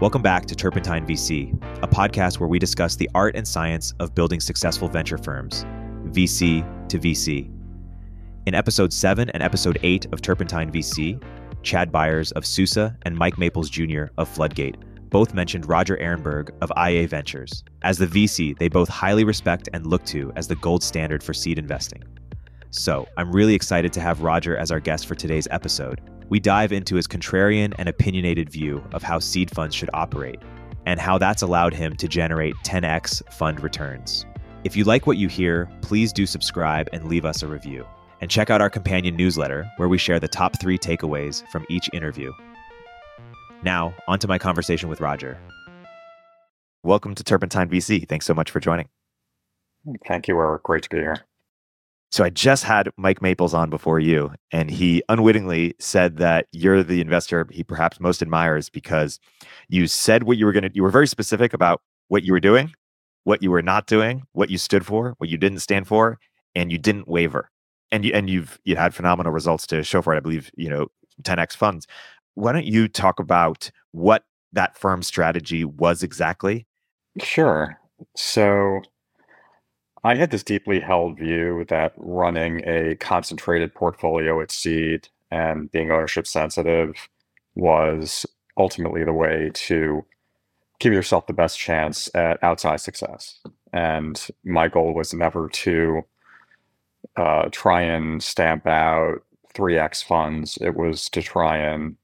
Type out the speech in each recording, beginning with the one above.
Welcome back to Turpentine VC, a podcast where we discuss the art and science of building successful venture firms, VC to VC. In episode 7 and episode 8 of Turpentine VC, Chad Byers of Susa and Mike Maples Jr. of Floodgate both mentioned Roger Ehrenberg of IA Ventures. As the VC, they both highly respect and look to as the gold standard for seed investing. So, I'm really excited to have Roger as our guest for today's episode. We dive into his contrarian and opinionated view of how seed funds should operate and how that's allowed him to generate 10x fund returns. If you like what you hear, please do subscribe and leave us a review. And check out our companion newsletter, where we share the top three takeaways from each interview. Now, on to my conversation with Roger. Welcome to Turpentine VC. Thanks so much for joining. Thank you, Erik. Great to be here. So I just had Mike Maples on before you, and he unwittingly said that you're the investor he perhaps most admires because you said what you were going to. You were very specific about what you were doing, what you were not doing, what you stood for, what you didn't stand for, and you didn't waver. And you and you've you had phenomenal results to show for it. I believe you know 10x funds. Why don't you talk about what that firm strategy was exactly? Sure. So I had this deeply held view that running a concentrated portfolio at seed and being ownership sensitive was ultimately the way to give yourself the best chance at outside success. And my goal was never to uh, try and stamp out 3x funds. It was to try and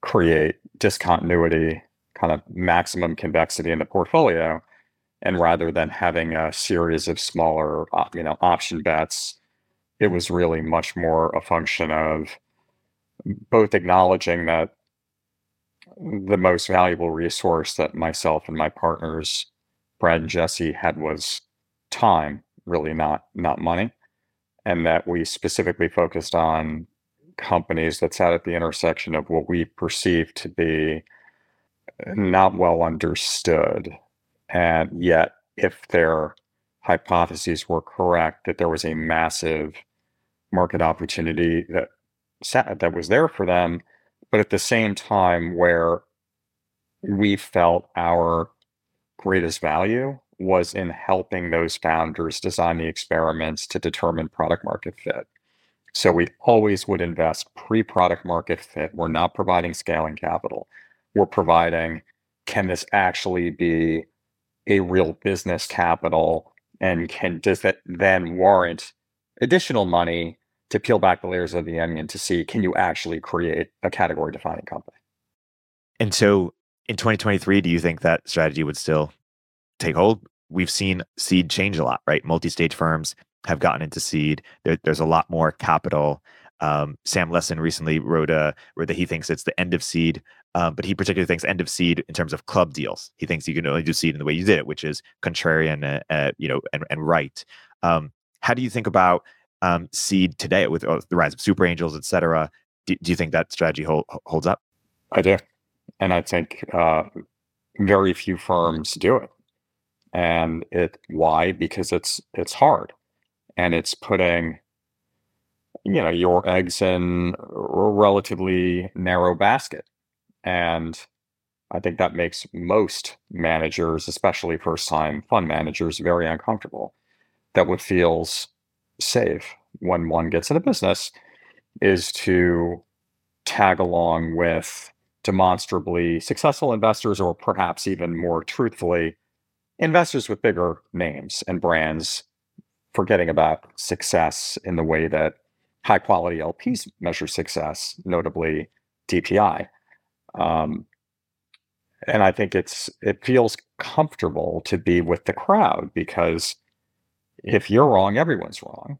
create discontinuity, kind of maximum convexity in the portfolio and rather than having a series of smaller you know option bets it was really much more a function of both acknowledging that the most valuable resource that myself and my partners brad and jesse had was time really not not money and that we specifically focused on companies that sat at the intersection of what we perceived to be not well understood and yet, if their hypotheses were correct, that there was a massive market opportunity that sat, that was there for them, but at the same time, where we felt our greatest value was in helping those founders design the experiments to determine product market fit. So we always would invest pre product market fit. We're not providing scaling capital. We're providing can this actually be a real business capital and can does that then warrant additional money to peel back the layers of the onion to see can you actually create a category defining company? And so in 2023 do you think that strategy would still take hold? We've seen seed change a lot right? Multi-stage firms have gotten into seed. There, there's a lot more capital um, Sam Lessin recently wrote a wrote that he thinks it's the end of seed um, but he particularly thinks end of seed in terms of club deals. He thinks you can only do seed in the way you did it, which is contrarian, uh, uh, you know, and, and right. Um, how do you think about um, seed today with uh, the rise of super angels, et cetera? Do, do you think that strategy hold, holds up? I do, and I think uh, very few firms do it. And it why? Because it's it's hard, and it's putting you know your eggs in a relatively narrow basket and I think that makes most managers, especially first time fund managers, very uncomfortable. That what feels safe when one gets into business is to tag along with demonstrably successful investors, or perhaps even more truthfully, investors with bigger names and brands, forgetting about success in the way that high quality LPs measure success, notably DPI. Um, and I think it's it feels comfortable to be with the crowd because if you're wrong, everyone's wrong.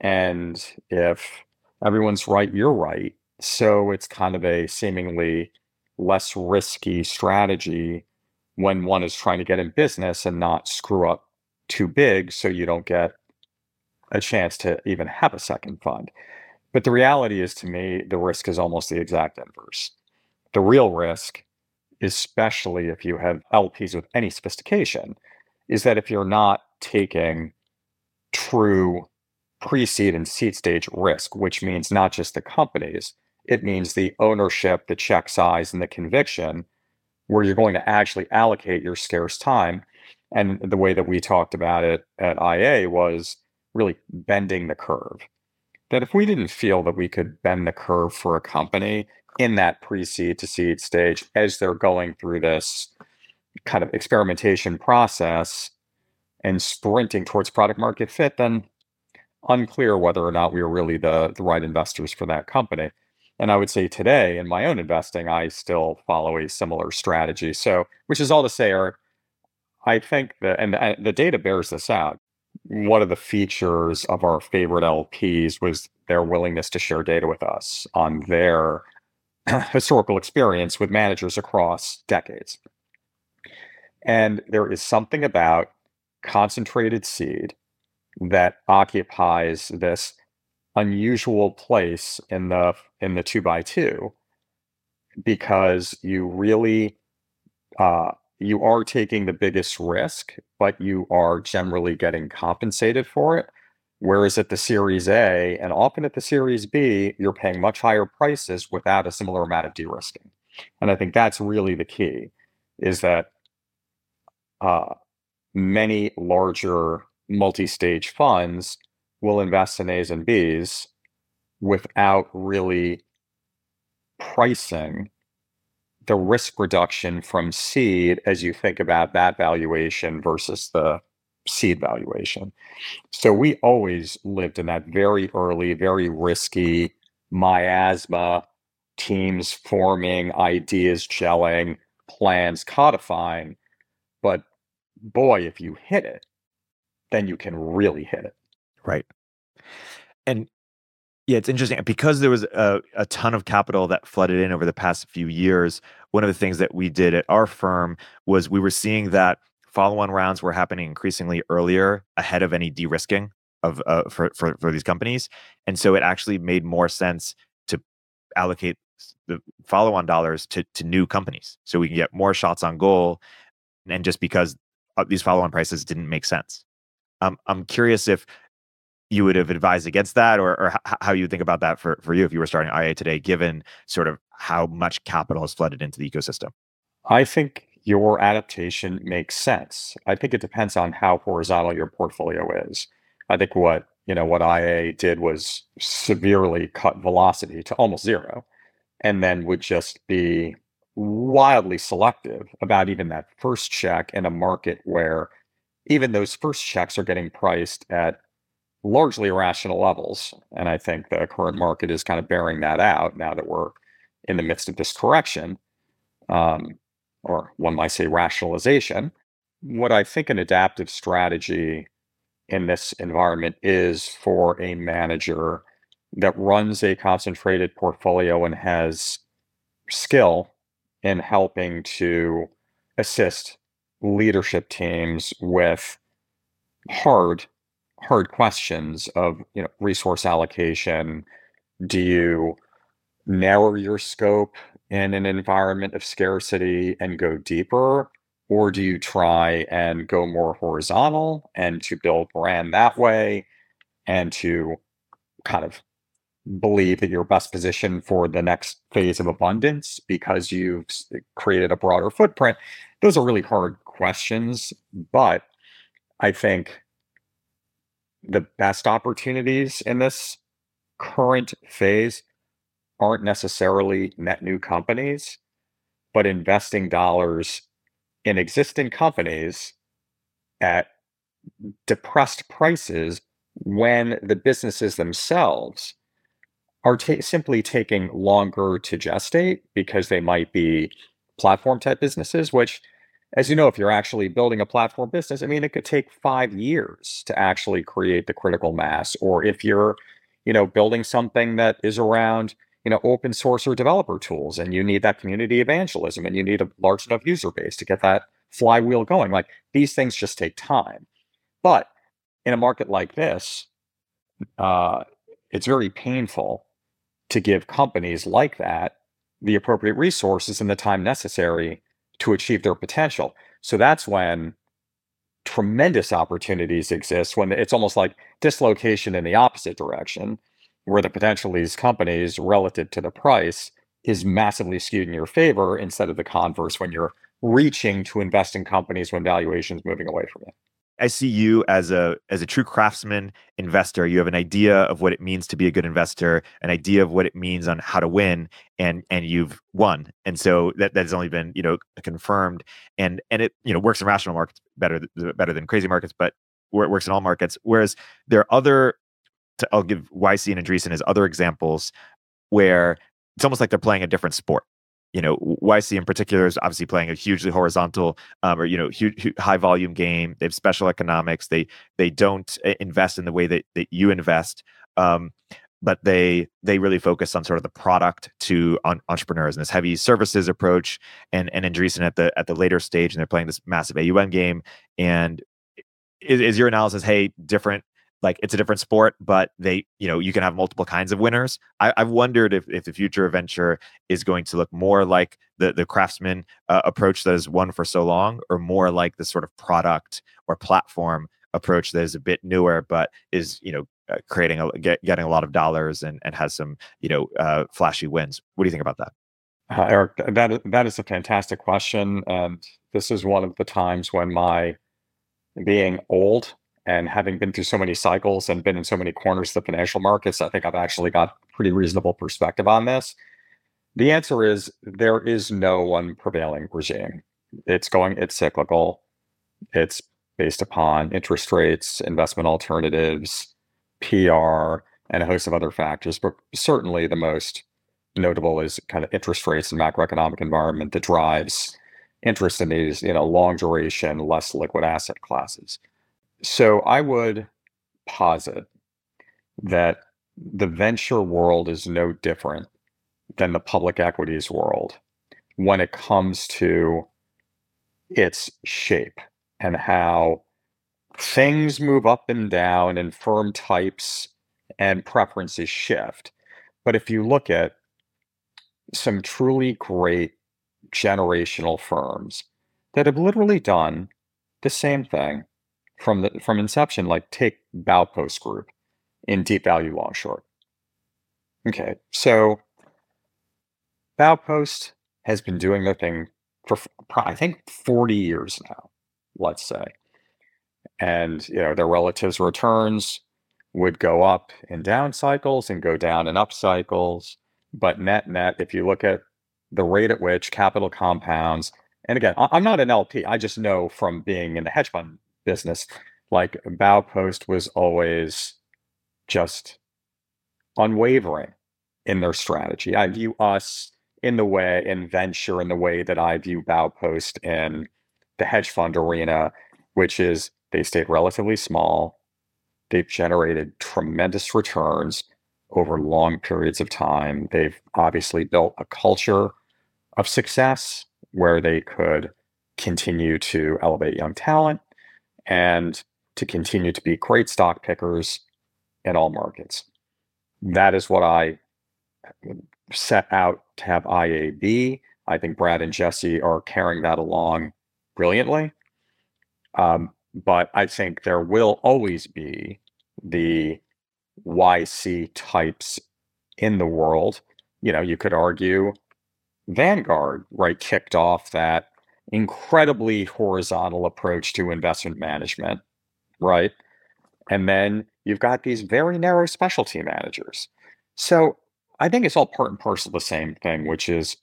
And if everyone's right, you're right. So it's kind of a seemingly less risky strategy when one is trying to get in business and not screw up too big so you don't get a chance to even have a second fund. But the reality is, to me, the risk is almost the exact inverse. The real risk, especially if you have LPs with any sophistication, is that if you're not taking true pre seed and seed stage risk, which means not just the companies, it means the ownership, the check size, and the conviction, where you're going to actually allocate your scarce time. And the way that we talked about it at IA was really bending the curve. That if we didn't feel that we could bend the curve for a company in that pre seed to seed stage as they're going through this kind of experimentation process and sprinting towards product market fit, then unclear whether or not we were really the, the right investors for that company. And I would say today in my own investing, I still follow a similar strategy. So, which is all to say, Erik, I think that, and the, the data bears this out. One of the features of our favorite LPs was their willingness to share data with us on their historical experience with managers across decades. And there is something about concentrated seed that occupies this unusual place in the in the two by two because you really uh, you are taking the biggest risk, but you are generally getting compensated for it. Whereas at the Series A and often at the Series B, you're paying much higher prices without a similar amount of de-risking. And I think that's really the key, is that uh, many larger multi-stage funds will invest in A's and B's without really pricing the risk reduction from seed as you think about that valuation versus the seed valuation. So we always lived in that very early, very risky miasma, teams forming, ideas gelling, plans codifying. But boy, if you hit it, then you can really hit it. Right. And yeah, it's interesting because there was a, a ton of capital that flooded in over the past few years. One of the things that we did at our firm was we were seeing that follow-on rounds were happening increasingly earlier ahead of any de-risking of uh, for, for for these companies, and so it actually made more sense to allocate the follow-on dollars to to new companies, so we can get more shots on goal, and just because uh, these follow-on prices didn't make sense. Um, I'm curious if you would have advised against that or, or how you think about that for, for you if you were starting IA today, given sort of how much capital has flooded into the ecosystem? I think your adaptation makes sense. I think it depends on how horizontal your portfolio is. I think what you know what IA did was severely cut velocity to almost zero, and then would just be wildly selective about even that first check in a market where even those first checks are getting priced at largely irrational levels. And I think the current market is kind of bearing that out now that we're in the midst of this correction, um, or one might say rationalization. What I think an adaptive strategy in this environment is for a manager that runs a concentrated portfolio and has skill in helping to assist leadership teams with hard hard questions of you know resource allocation. Do you narrow your scope in an environment of scarcity and go deeper or do you try and go more horizontal and to build brand that way and to kind of believe that you're best positioned for the next phase of abundance because you've eh, created a broader footprint? Those are really hard questions but i think the best opportunities in this current phase aren't necessarily net new companies, but investing dollars in existing companies at depressed prices when the businesses themselves are ta- simply taking longer to gestate because they might be platform type businesses, which as you know, if you're actually building a platform business, I mean, it could take five years to actually create the critical mass. Or if you're you know, building something that is around, you know, open source or developer tools, and you need that community evangelism, and you need a large enough user base to get that flywheel going. Like these things just take time. But in a market like this, uh, it's very painful to give companies like that the appropriate resources and the time necessary to achieve their potential. So that's when tremendous opportunities exist when it's almost like dislocation in the opposite direction, where the potential of these companies relative to the price is massively skewed in your favor instead of the converse when you're reaching to invest in companies when valuation is moving away from you. I see you as a as a true craftsman investor. You have an idea of what it means to be a good investor, an idea of what it means on how to win, and and you've won. And so that that's only been you know confirmed, and and it you know works in rational markets better better than crazy markets, but where it works in all markets. Whereas there are other, I'll give YC and Andreessen as other examples where it's almost like they're playing a different sport you know YC in particular is obviously playing a hugely horizontal um, or you know huge, huge, high volume game. They have special economics. They they don't uh, invest in the way that, that you invest. Um, but they they really focus on sort of the product to on, entrepreneurs and this heavy services approach and and Andreessen at the at the later stage and they're playing this massive AUM game and is, is your analysis hey different like it's a different sport, but they, you know, you can have multiple kinds of winners. I, have wondered if, if the future of venture is going to look more like the the craftsman uh, approach that has won for so long, or more like the sort of product or platform approach that is a bit newer, but is you know uh, creating a get, getting a lot of dollars and and has some you know uh, flashy wins. What do you think about that? Uh, Erik, that that is a fantastic question, and this is one of the times when my being old and having been through so many cycles and been in so many corners of the financial markets, I think I've actually got pretty reasonable perspective on this. The answer is there is no one prevailing regime. It's going, it's cyclical. It's based upon interest rates, investment alternatives, PR, and a host of other factors. But certainly the most notable is kind of interest rates and macroeconomic environment that drives interest in these, you know, long duration, less liquid asset classes. So I would posit that the venture world is no different than the public equities world when it comes to its shape and how things move up and down and firm types and preferences shift. But if you look at some truly great generational firms that have literally done the same thing from the from inception, like take Baupost Group in deep value long short. Okay, so Baupost has been doing their thing for I think 40 years now, let's say. And you know, their relatives returns would go up in down cycles and go down in up cycles. But net net, if you look at the rate at which capital compounds, and again, I'm not an LP, I just know from being in the hedge fund business. Like Baupost was always just unwavering in their strategy. I view us in the way in venture in the way that I view Baupost in the hedge fund arena, which is they stayed relatively small. They've generated tremendous returns over long periods of time. They've obviously built a culture of success where they could continue to elevate young talent and to continue to be great stock pickers in all markets. That is what I set out to have IAB. I think Brad and Jesse are carrying that along brilliantly. Um, but I think there will always be the YC types in the world. You know, you could argue Vanguard, right, kicked off that incredibly horizontal approach to investment management, right? And then you've got these very narrow specialty managers. So I think it's all part and parcel of the same thing, which is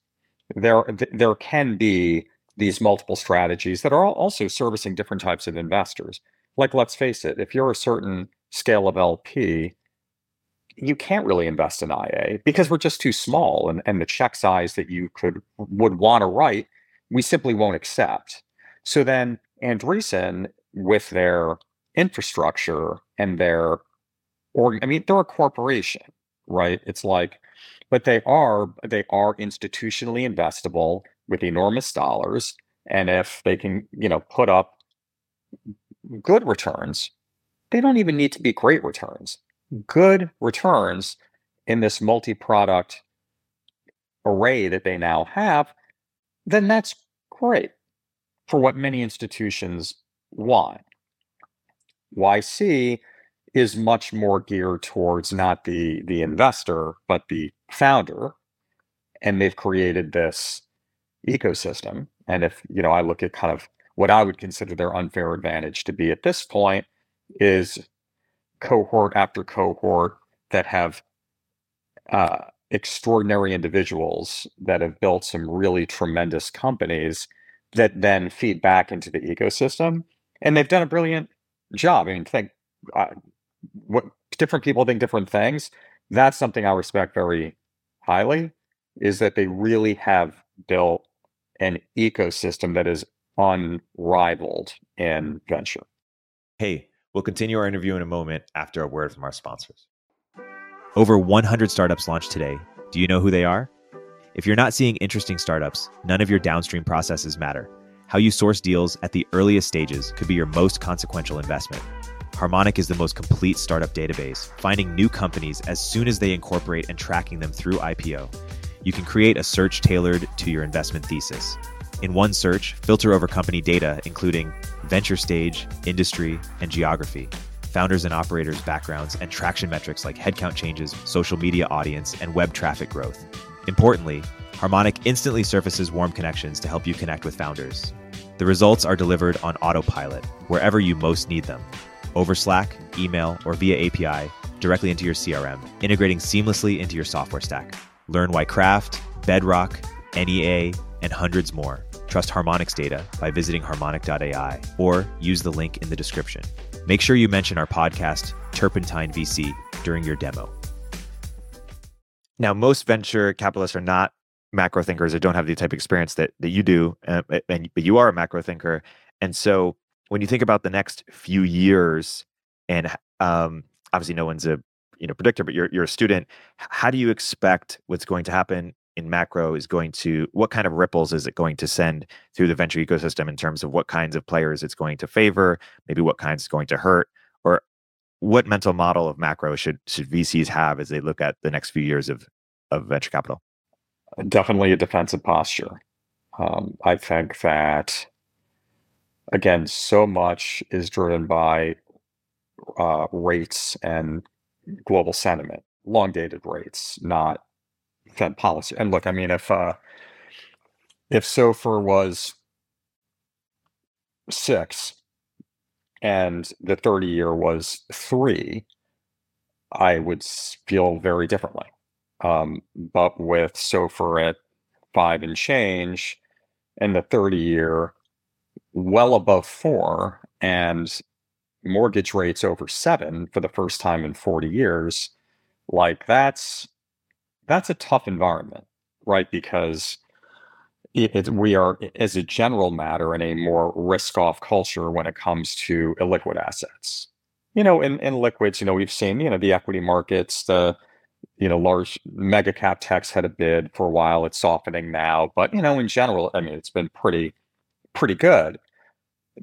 there there can be these multiple strategies that are also servicing different types of investors. Like let's face it, if you're a certain scale of LP, you can't really invest in IA because we're just too small and, and the check size that you could would want to write we simply won't accept. So then Andreessen, with their infrastructure and their or I mean, they're a corporation, right? It's like, but they are they are institutionally investable with enormous dollars, and if they can, you know, put up good returns, they don't even need to be great returns. Good returns in this multi-product array that they now have, then that's great for what many institutions want. YC is much more geared towards not the the investor but the founder and they've created this ecosystem and if you know i look at kind of what i would consider their unfair advantage to be at this point is cohort after cohort that have uh, extraordinary individuals that have built some really tremendous companies that then feed back into the ecosystem and they've done a brilliant job i mean think uh, what different people think different things. That's something I respect very highly is that they really have built an ecosystem that is unrivaled in venture. Hey, we'll continue our interview in a moment after a word from our sponsors. Over 100 startups launched today. Do you know who they are? If you're not seeing interesting startups, none of your downstream processes matter. How you source deals at the earliest stages could be your most consequential investment. Harmonic is the most complete startup database, finding new companies as soon as they incorporate and tracking them through IPO. You can create a search tailored to your investment thesis. In one search, filter over company data, including venture stage, industry, and geography, founders and operators' backgrounds, and traction metrics like headcount changes, social media audience, and web traffic growth. Importantly, Harmonic instantly surfaces warm connections to help you connect with founders. The results are delivered on autopilot, wherever you most need them, over Slack, email, or via API directly into your CRM, integrating seamlessly into your software stack. Learn why Craft, Bedrock, NEA, and hundreds more trust Harmonic's data by visiting harmonic.ai or use the link in the description. Make sure you mention our podcast, Turpentine VC, during your demo. Now, most venture capitalists are not macro thinkers or don't have the type of experience that, that you do, uh, and, but you are a macro thinker. And so when you think about the next few years, and um, obviously no one's a you know predictor, but you're you're a student. How do you expect what's going to happen in macro is going to what kind of ripples is it going to send through the venture ecosystem in terms of what kinds of players it's going to favor, maybe what kinds is going to hurt, or what mental model of macro should should VCs have as they look at the next few years of of venture capital? Definitely a defensive posture. Um, I think that again, so much is driven by uh, rates and global sentiment, long dated rates, not Fed policy. And look, I mean, if uh, if SOFR was six and the 30 year was three, I would feel very differently. Um, but with SOFR at five and change and the 30 year well above four and mortgage rates over seven for the first time in 40 years, like that's that's a tough environment, right? Because it, it, we are, as a general matter, in a more risk-off culture when it comes to illiquid assets. You know, in, in liquids, you know, we've seen, you know, the equity markets, the you know, large mega cap techs had a bid for a while. It's softening now, but you know, in general, I mean, it's been pretty pretty good,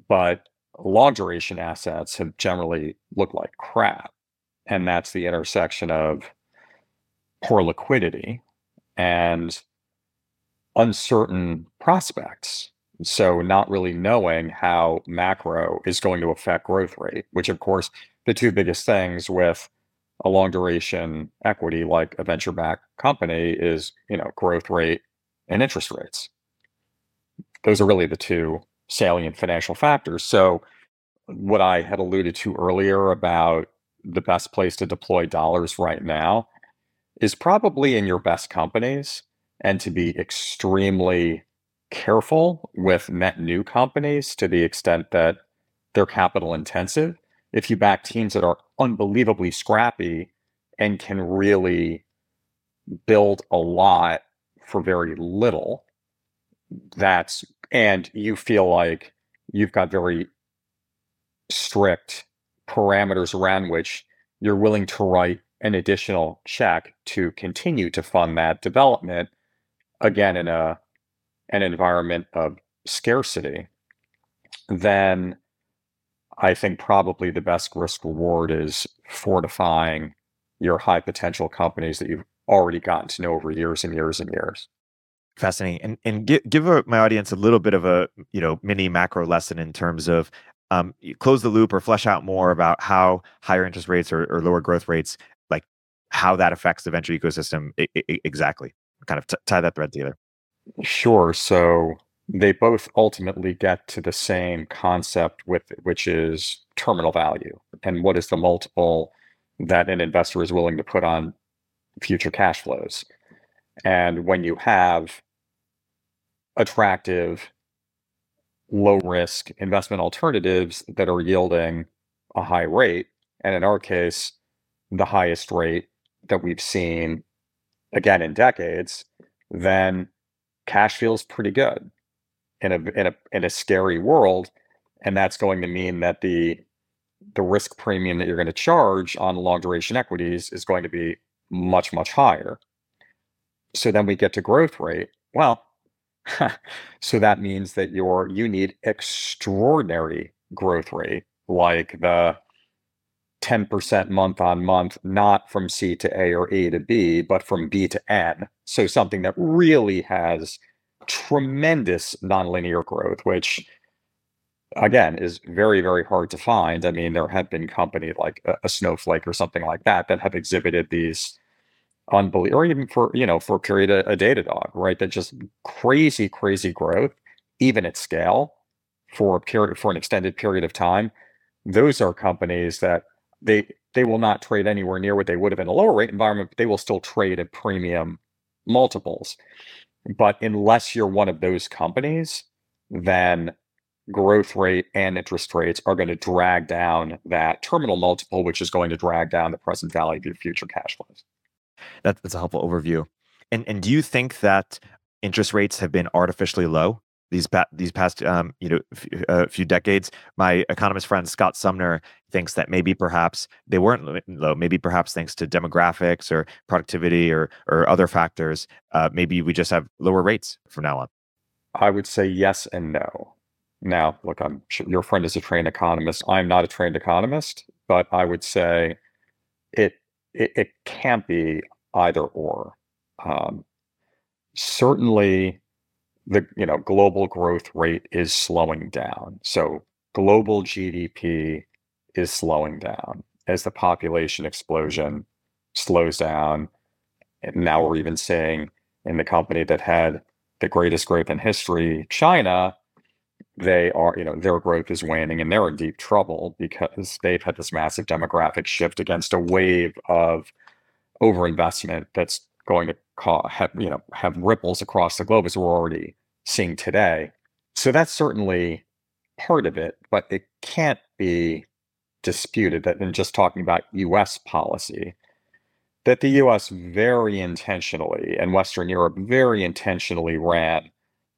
but long duration assets have generally looked like crap. And that's the intersection of poor liquidity and uncertain prospects. So, not really knowing how macro is going to affect growth rate, which, of course, the two biggest things with a long duration equity like a venture backed company is, you know, growth rate and interest rates those are really the two salient financial factors. So, what I had alluded to earlier about the best place to deploy dollars right now is probably in your best companies and to be extremely careful with net new companies to the extent that they're capital intensive. If you back teams that are unbelievably scrappy and can really build a lot for very little, that's and you feel like you've got very strict parameters around which you're willing to write an additional check to continue to fund that development again in a an environment of scarcity then I think probably the best risk reward is fortifying your high potential companies that you've already gotten to know over years and years and years. Fascinating, and and give give my audience a little bit of a you know mini macro lesson in terms of um, close the loop or flesh out more about how higher interest rates or, or lower growth rates how that affects the venture ecosystem I- I- exactly. Kind of t- tie that thread together. Sure. So they both ultimately get to the same concept with which is terminal value and what is the multiple that an investor is willing to put on future cash flows and when you have attractive low risk investment alternatives that are yielding a high rate and in our case the highest rate that we've seen again in decades then cash feels pretty good in a in a in a scary world, and that's going to mean that the the risk premium that you're going to charge on long duration equities is going to be much much higher. So then we get to growth rate. Well, so that means that you're you need extraordinary growth rate like the 10% month on month, not from C to A or A to B, but from B to N. So something that really has tremendous nonlinear growth, which again is very very hard to find. I mean, there have been companies like a, a Snowflake or something like that that have exhibited these unbelievable, or even for you know for a period a, a Datadog, right? That just crazy crazy growth, even at scale, for a period for an extended period of time. Those are companies that they they will not trade anywhere near what they would have in a lower rate environment, but they will still trade at premium multiples. But unless you're one of those companies, then growth rate and interest rates are going to drag down that terminal multiple, which is going to drag down the present value of your future cash flows. That's a helpful overview. And and do you think that interest rates have been artificially low these pa- these past um, you know f- uh, few decades. My economist friend Scott Sumner thinks that maybe perhaps they weren't low. Maybe perhaps thanks to demographics or productivity or or other factors. Uh, maybe we just have lower rates from now on. I would say yes and no. Now, look, I'm sure your friend is a trained economist. I'm not a trained economist, but I would say it it, it can't be either or. Um, certainly the you know global growth rate is slowing down. So global GDP is slowing down as the population explosion slows down. And now we're even seeing in the company that had the greatest growth in history, China, they are, you know, their growth is waning and they're in deep trouble because they've had this massive demographic shift against a wave of overinvestment that's going to have, you know, have ripples across the globe as we're already seeing today. So that's certainly part of it, but it can't be disputed that in just talking about US policy, that the US very intentionally and Western Europe very intentionally ran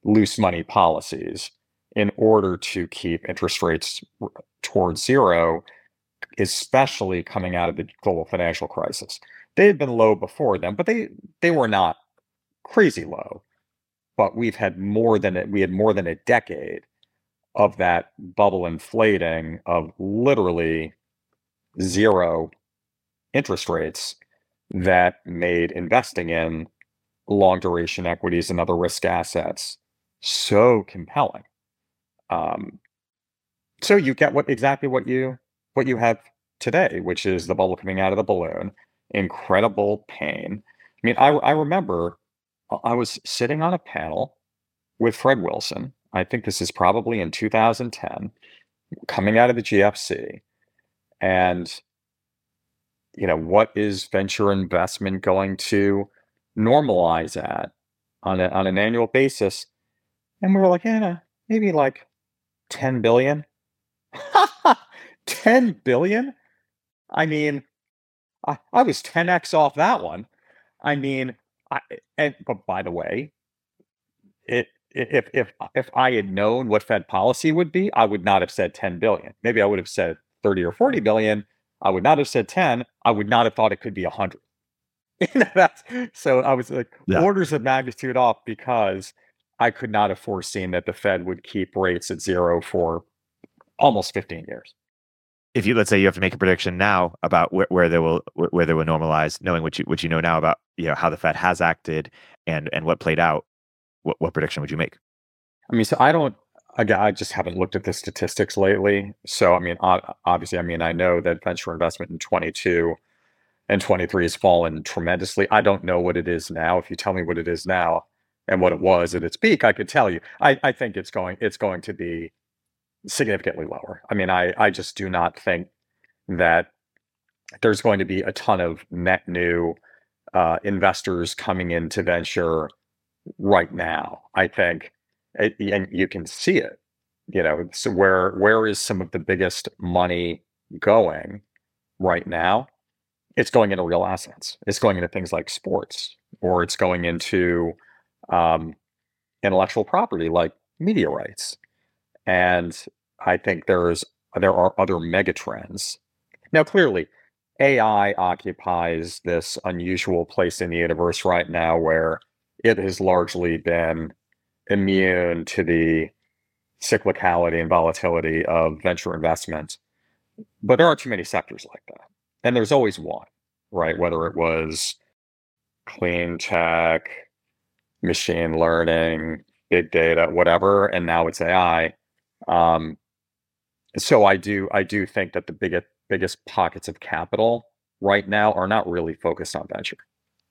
loose money policies in order to keep interest rates towards zero, especially coming out of the global financial crisis. They had been low before then, but they they were not crazy low. But we've had more than a, we had more than a decade of that bubble inflating of literally zero interest rates that made investing in long duration equities and other risk assets so compelling. Um, so you get what exactly what you what you have today, which is the bubble coming out of the balloon, incredible pain. I mean, I I remember uh, I was sitting on a panel with Fred Wilson. I think this is probably in 2010, coming out of the GFC, and you know what is venture investment going to normalize at on a, on an annual basis? And we were like, yeah, maybe like 10 billion. 10 billion? I mean, I, I was 10x off that one. I mean, I, and but by the way, it if if if I had known what Fed policy would be, I would not have said 10 billion. Maybe I would have said 30 or 40 billion, I would not have said 10. I would not have thought it could be 100. so I was like yeah. orders of magnitude off because I could not have foreseen that the Fed would keep rates at zero for almost 15 years. If you let's say you have to make a prediction now about where, where they will where they will normalize, knowing what you what you know now about you know how the Fed has acted and and what played out, what, what prediction would you make? I mean, so I don't again, I just haven't looked at the statistics lately. So, I mean, obviously, I mean, I know that venture investment in 22 and 23 has fallen tremendously. I don't know what it is now. If you tell me what it is now and what it was at its peak, I could tell you. I, I think it's going it's going to be significantly lower. I mean, I I just do not think that there's going to be a ton of net new uh, investors coming into venture right now. I think it, and you can see it. You know, so where where is some of the biggest money going right now? It's going into real assets. It's going into things like sports, or it's going into um, intellectual property like media rights. And I think there's there are other megatrends. Now, clearly, AI occupies this unusual place in the universe right now where it has largely been immune to the cyclicality and volatility of venture investment. But there aren't too many sectors like that. And there's always one, right? Whether it was clean tech, machine learning, big data, whatever, and now it's AI. Um, so I do I do think that the biggest biggest pockets of capital right now are not really focused on venture.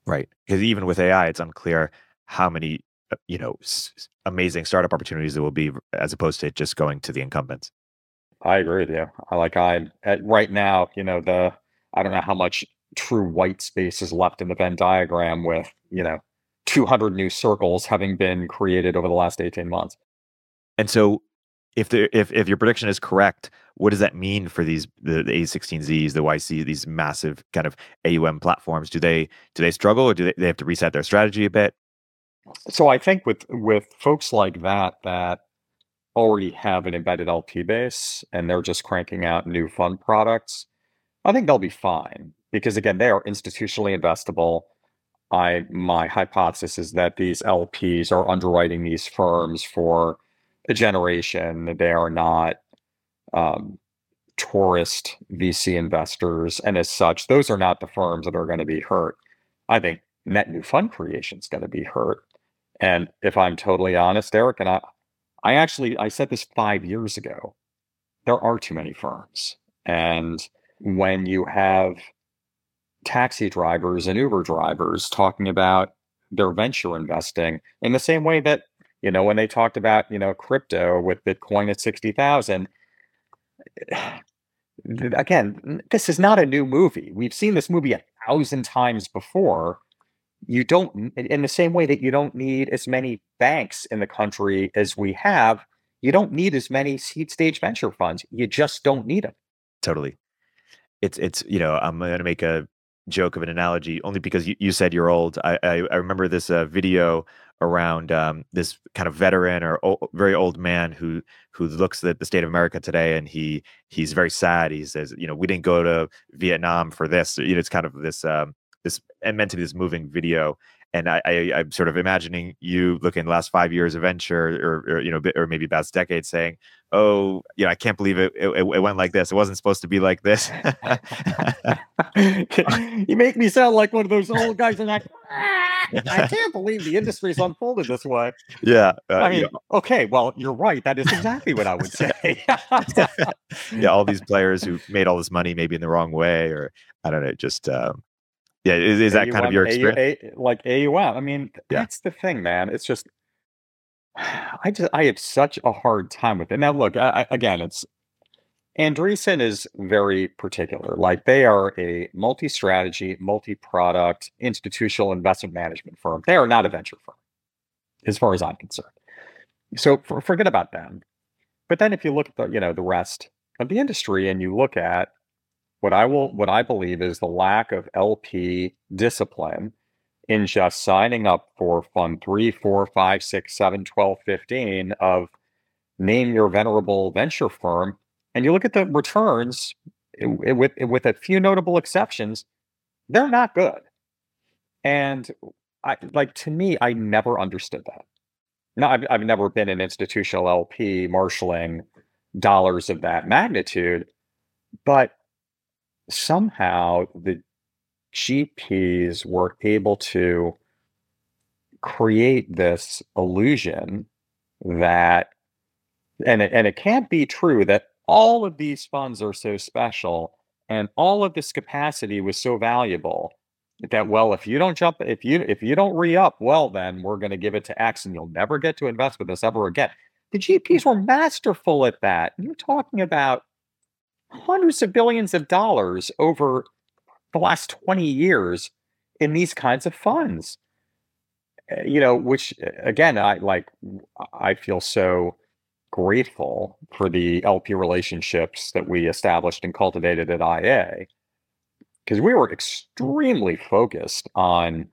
Right. Because even with AI, it's unclear how many uh, you know s- amazing startup opportunities there will be as opposed to just going to the incumbents i agree with you i like i at, right now you know the i don't know how much true white space is left in the venn diagram with you know 200 new circles having been created over the last 18 months and so if if, if your prediction is correct what does that mean for these the, the a16zs the yc these massive kind of aum platforms? Do they do they struggle or do they, they have to reset their strategy a bit? So I think with with folks like that that already have an embedded LP base and they're just cranking out new fund products, I think they'll be fine. Because again they are institutionally investable. I my hypothesis is that these LPs are underwriting these firms for a generation. They are not um, tourist VC investors, and as such, those are not the firms that are going to be hurt. I think net new fund creation is going to be hurt and if I'm totally honest, Erik, and I, I actually I said this five years ago. There are too many firms, and when you have taxi drivers and Uber drivers talking about their venture investing in the same way that you know when they talked about you know crypto with Bitcoin at sixty thousand. Again, this is not a new movie. We've seen this movie a thousand times before you don't in the same way that you don't need as many banks in the country as we have you don't need as many seed stage venture funds you just don't need them totally it's it's you know i'm going to make a joke of an analogy only because you, you said you're old i i, I remember this uh, video around um, this kind of veteran or very old man who who looks at the state of America today and he he's very sad. He says, you know, we didn't go to Vietnam for this. You know, it's kind of this um, this and meant to be this moving video and I, I am sort of imagining you looking the last five years of venture or, or you know or maybe past decade saying oh you know i can't believe it, it, it went like this. It wasn't supposed to be like this. You make me sound like one of those old guys and i i can't believe the industry's unfolded this way. Yeah uh, i mean yeah. okay well you're right. That is exactly what i would say. Yeah all these players who made all this money maybe in the wrong way or i don't know just um, yeah, is, is that AUM, kind of your experience? A, like AUM. I mean, yeah. that's the thing, man. It's just I just I have such a hard time with it. Now, look, I, again, it's Andreessen is very particular. Like they are a multi-strategy, multi-product institutional investment management firm. They are not a venture firm, as far as I'm concerned. So for, forget about them. But then if you look at the you know the rest of the industry and you look at what I will what I believe is the lack of LP discipline in just signing up for fund three, four, five, six, seven, 12, 15 of name your venerable venture firm. And you look at the returns, eh, eh, with eh, with a few notable exceptions, they're not good. And I like to me, I never understood that. Now, I've I've never been an institutional LP marshaling dollars of that magnitude, but somehow the GPs were able to create this illusion that and it, and it can't be true that all of these funds are so special and all of this capacity was so valuable that well if you don't jump if you if you don't re-up well then we're going to give it to x and you'll never get to invest with us ever again. The gps were masterful at that. You're talking about hundreds of billions of dollars over the last 20 years in these kinds of funds. Eh, you know which eh, again i like i feel so grateful for the LP relationships that we established and cultivated at IA because we were extremely focused on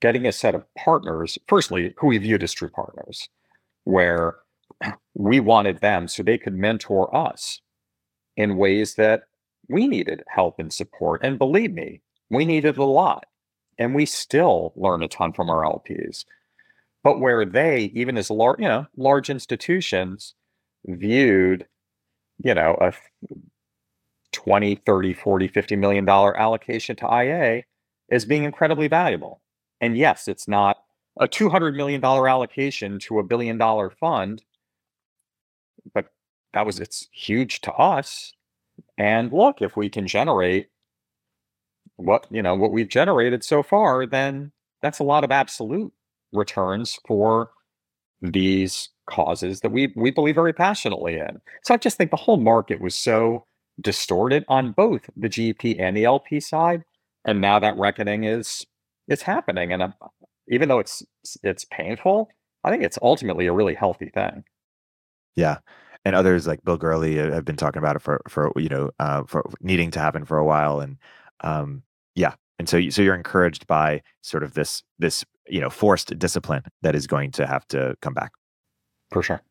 getting a set of partners, firstly, who we viewed as true partners, where we wanted them so they could mentor us in ways that we needed help and support. And believe me, we needed a lot. And we still learn a ton from our LPs but where they even as large you know large institutions viewed you know a 20 30 40 50 million dollar allocation to ia as being incredibly valuable and yes it's not a 200 million dollar allocation to a billion dollar fund that was it's huge to us and look if we can generate what you know what we've generated so far then that's a lot of absolute returns for these causes that we we believe very passionately in. So I just think the whole market was so distorted on both the GP and the LP side, and now that reckoning is is happening. And I'm, even though it's it's painful, I think it's ultimately a really healthy thing. Yeah, and others like Bill Gurley have been talking about it for for you know uh, for needing to happen for a while, and um, yeah, and so so you're encouraged by sort of this this you know forced discipline that is going to have to come back. For sure.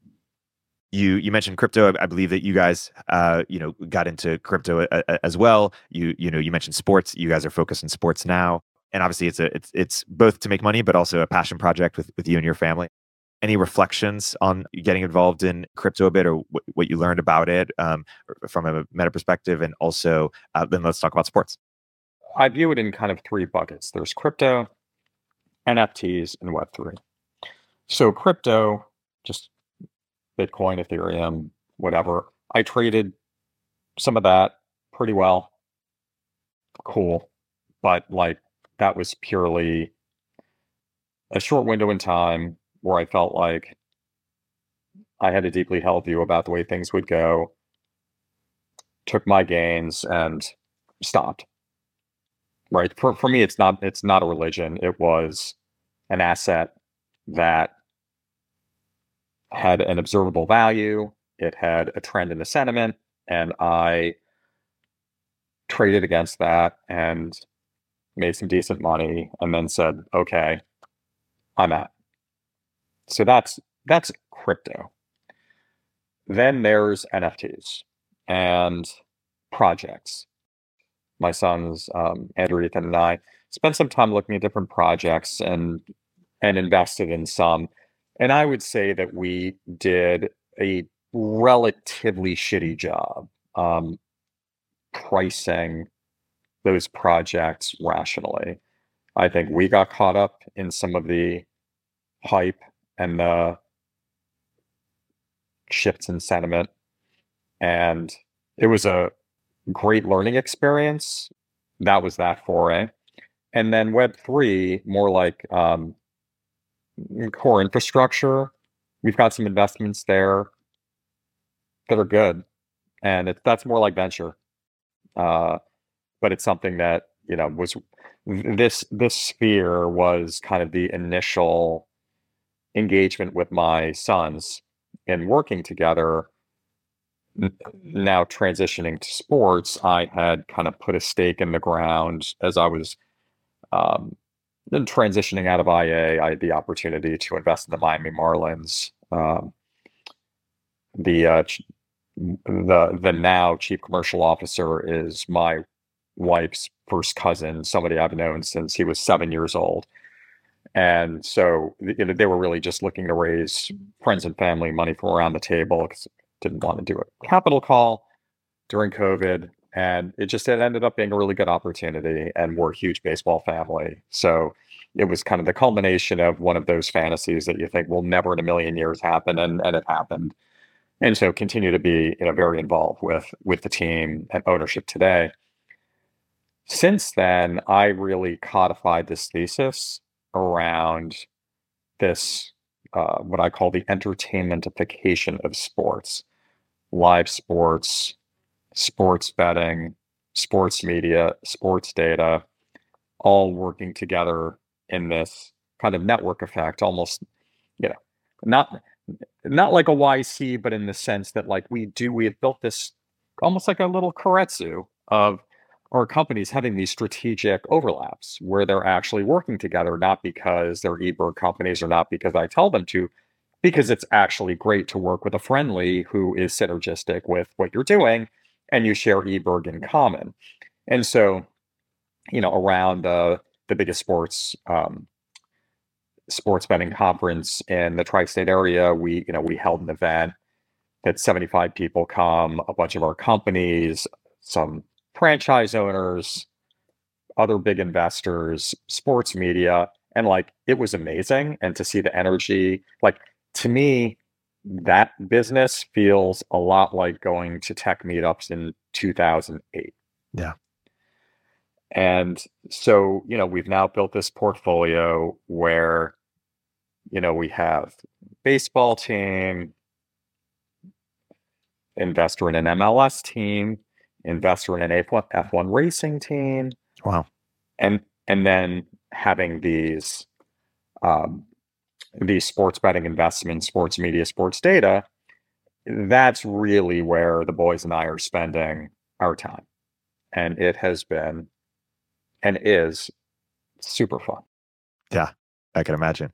You you mentioned crypto. I, believe that you guys uh you know got into crypto a, a, as well. You you know you mentioned sports. You guys are focused on sports now and obviously it's a it's it's both to make money but also a passion project with with you and your family any reflections on getting involved in crypto a bit or what you learned about it um, from a meta perspective and also uh, then let's talk about sports i view it in kind of three buckets there's crypto NFTs, and Web3. So, crypto, just Bitcoin, Ethereum, whatever. I traded some of that pretty well. Cool. But like that was purely a short window in time where I felt like I had a deeply held view about the way things would go, took my gains and stopped right? For for me, it's not it's not a religion. It was an asset that had an observable value. It had a trend in the sentiment, and I traded against that and made some decent money, and then said, "Okay, I'm at." So that's that's crypto. Then there's NFTs and projects my sons, um, Andrew, Ethan, and I spent some time looking at different projects and and invested in some. And I would say that we did a relatively shitty job um, pricing those projects rationally. I think we got caught up in some of the hype and the shifts in sentiment. And it was a great learning experience. That was that foray. And then Web3, more like um, core infrastructure. We've got some investments there that are good. And it, that's more like venture. Uh, but it's something that, you know, was this this sphere was kind of the initial engagement with my sons in working together now transitioning to sports, I had kind of put a stake in the ground as I was um, transitioning out of IA. I had the opportunity to invest in the Miami Marlins. Um, the uh, the the now chief commercial officer is my wife's first cousin, somebody I've known since he was seven years old. And so they were really just looking to raise friends and family money from around the table because didn't want to do a capital call during COVID. And it just it ended up being a really good opportunity. And we're a huge baseball family. So it was kind of the culmination of one of those fantasies that you think will never in a million years happen. And, and it happened. And so continue to be you know very involved with with the team and ownership today. Since then, I really codified this thesis around this uh, what I call the entertainmentification of sports, live sports, sports betting, sports media, sports data, all working together in this kind of network effect, almost, you know, not not like a YC, but in the sense that like we do, we have built this almost like a little keiretsu of our companies having these strategic overlaps where they're actually working together, not because they're eBird companies or not because I tell them to, because it's actually great to work with a friendly who is synergistic with what you're doing and you share eBird in common. And so, you know, around the biggest sports um, sports betting conference in the tri-state area, we you know we held an event that 75 people come, a bunch of our companies, some franchise owners, other big investors, sports media, and like it was amazing. And to see the energy, like to me, that business feels a lot like going to tech meetups in 2008. Yeah. And so, you know, we've now built this portfolio where, you know, we have baseball team, investor in an MLS team, investor in an F1, F1 racing team. Wow. And and then having these um, these sports betting investments, sports media, sports data, that's really where the boys and I are spending our time. And it has been and is super fun. Yeah, I can imagine.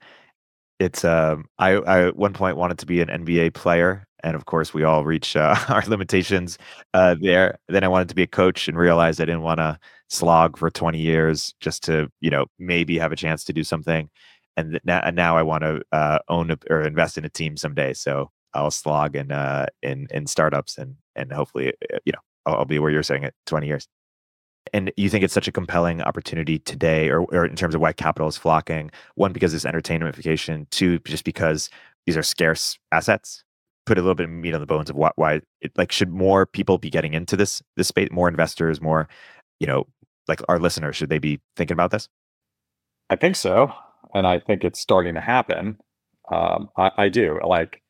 It's um I, I at one point wanted to be an NBA player and of course we all reach uh, our limitations uh, there. Then I wanted to be a coach and realized I didn't want to slog for 20 years just to you know maybe have a chance to do something. And now, now I want to uh, own a, or invest in a team someday. So I'll slog in uh, in in startups and and hopefully uh, you know I'll, I'll be where you're saying it 20 years. And you think it's such a compelling opportunity today, or, or in terms of why capital is flocking? One, because it's entertainmentification. Two, just because these are scarce assets? Put a little bit of meat on the bones of what, why it, like should more people be getting into this this space? More investors more you know like our listeners should they be thinking about this? I think so. And i think it's starting to happen. Um, I, I do. Like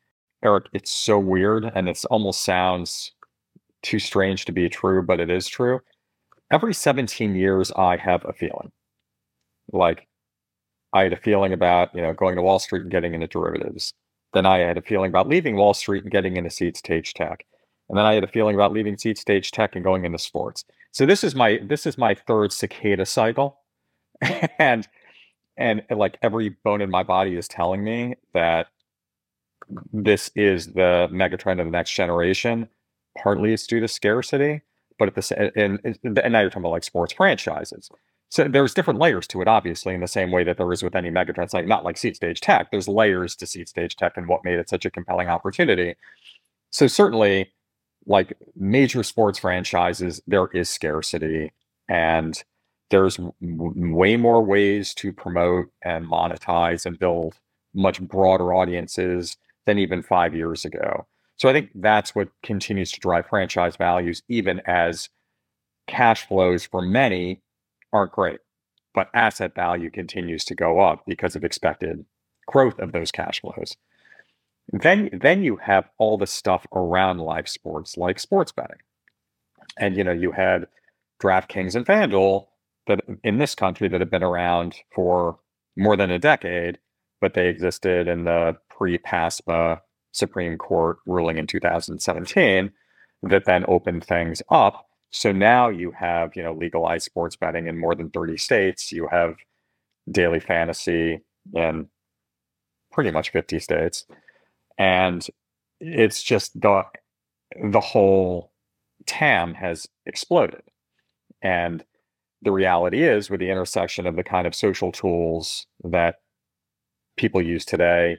Erik it's so weird and it almost sounds too strange to be true but it is true every 17 years i have a feeling like i had a feeling about you know going to wall street and getting into derivatives then I had a feeling about leaving Wall Street and getting into seed stage tech. And then I had a feeling about leaving seed stage tech and going into sports. So this is my this is my third cicada cycle. and and like every bone in my body is telling me that this is the megatrend of the next generation. Partly it's due to scarcity, but at the and, and now you're talking about like sports franchises. So there's different layers to it, obviously, in the same way that there is with any megatrends, like not like seed stage tech. There's layers to seed stage tech and what made it such a compelling opportunity. So certainly, like major sports franchises, there is scarcity, and there's w- way more ways to promote and monetize and build much broader audiences than even five years ago. So I think that's what continues to drive franchise values, even as cash flows for many aren't great, but asset value continues to go up because of expected growth of those cash flows. Then, then you have all the stuff around live sports, like sports betting, and you know you had DraftKings and FanDuel that in this country that have been around for more than a decade, but they existed in the pre-PASPA Supreme Court ruling in 2017 that then opened things up so now you have, you know, legalized sports betting in more than 30 states. You have daily fantasy in pretty much 50 states. And it's just the the whole TAM has exploded. And the reality is, with the intersection of the kind of social tools that people use today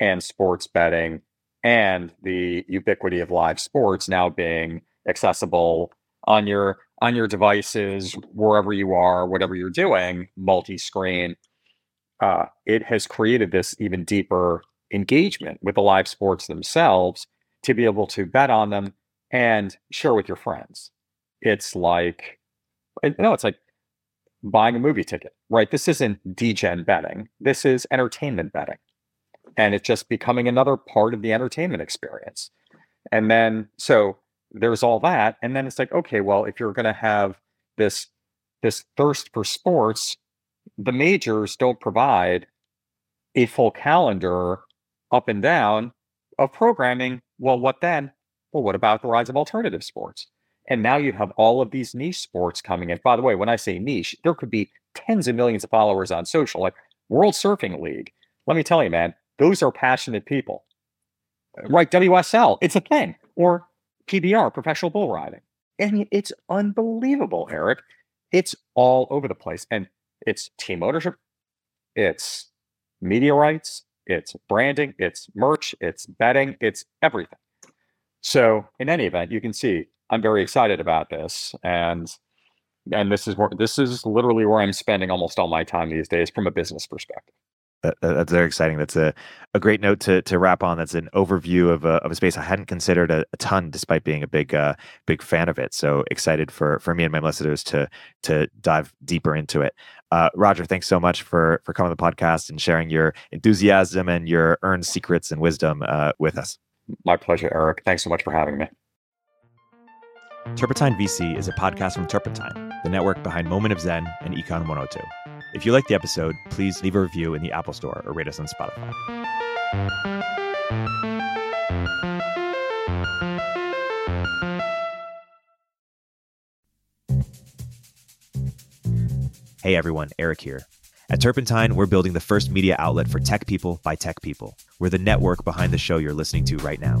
and sports betting and the ubiquity of live sports now being accessible on your on your devices wherever you are whatever you're doing multi-screen uh, it has created this even deeper engagement with the live sports themselves to be able to bet on them and share with your friends. It's like no it's like buying a movie ticket right? This isn't degen betting. This is entertainment betting and it's just becoming another part of the entertainment experience. And then so there's all that, and then it's like, okay, well, if you're going to have this this thirst for sports, the majors don't provide a full calendar up and down of programming. Well, what then? Well, what about the rise of alternative sports? And now you have all of these niche sports coming in. By the way, when I say niche, there could be tens of millions of followers on social, like World Surfing League. Let me tell you, man, those are passionate people. Right, WSL, it's a thing. Or PBR, professional bull riding. I mean, it's unbelievable, Erik. It's all over the place. And it's team ownership, it's media rights, it's branding, it's merch, it's betting, it's everything. So, in any event, you can see I'm very excited about this. And and this is where this is literally where I'm spending almost all my time these days from a business perspective. That, that's very exciting. That's a, a great note to, to wrap on. That's an overview of a, of a space I hadn't considered a, a ton, despite being a big uh, big fan of it. So excited for for me and my listeners to to dive deeper into it. Uh, Roger, thanks so much for for coming to the podcast and sharing your enthusiasm and your earned secrets and wisdom uh, with us. My pleasure, Erik. Thanks so much for having me. Turpentine VC is a podcast from Turpentine, the network behind Moment of Zen and Econ 102. If you liked the episode, please leave a review in the Apple Store or rate us on Spotify. Hey everyone, Erik here. At Turpentine, we're building the first media outlet for tech people by tech people. We're the network behind the show you're listening to right now.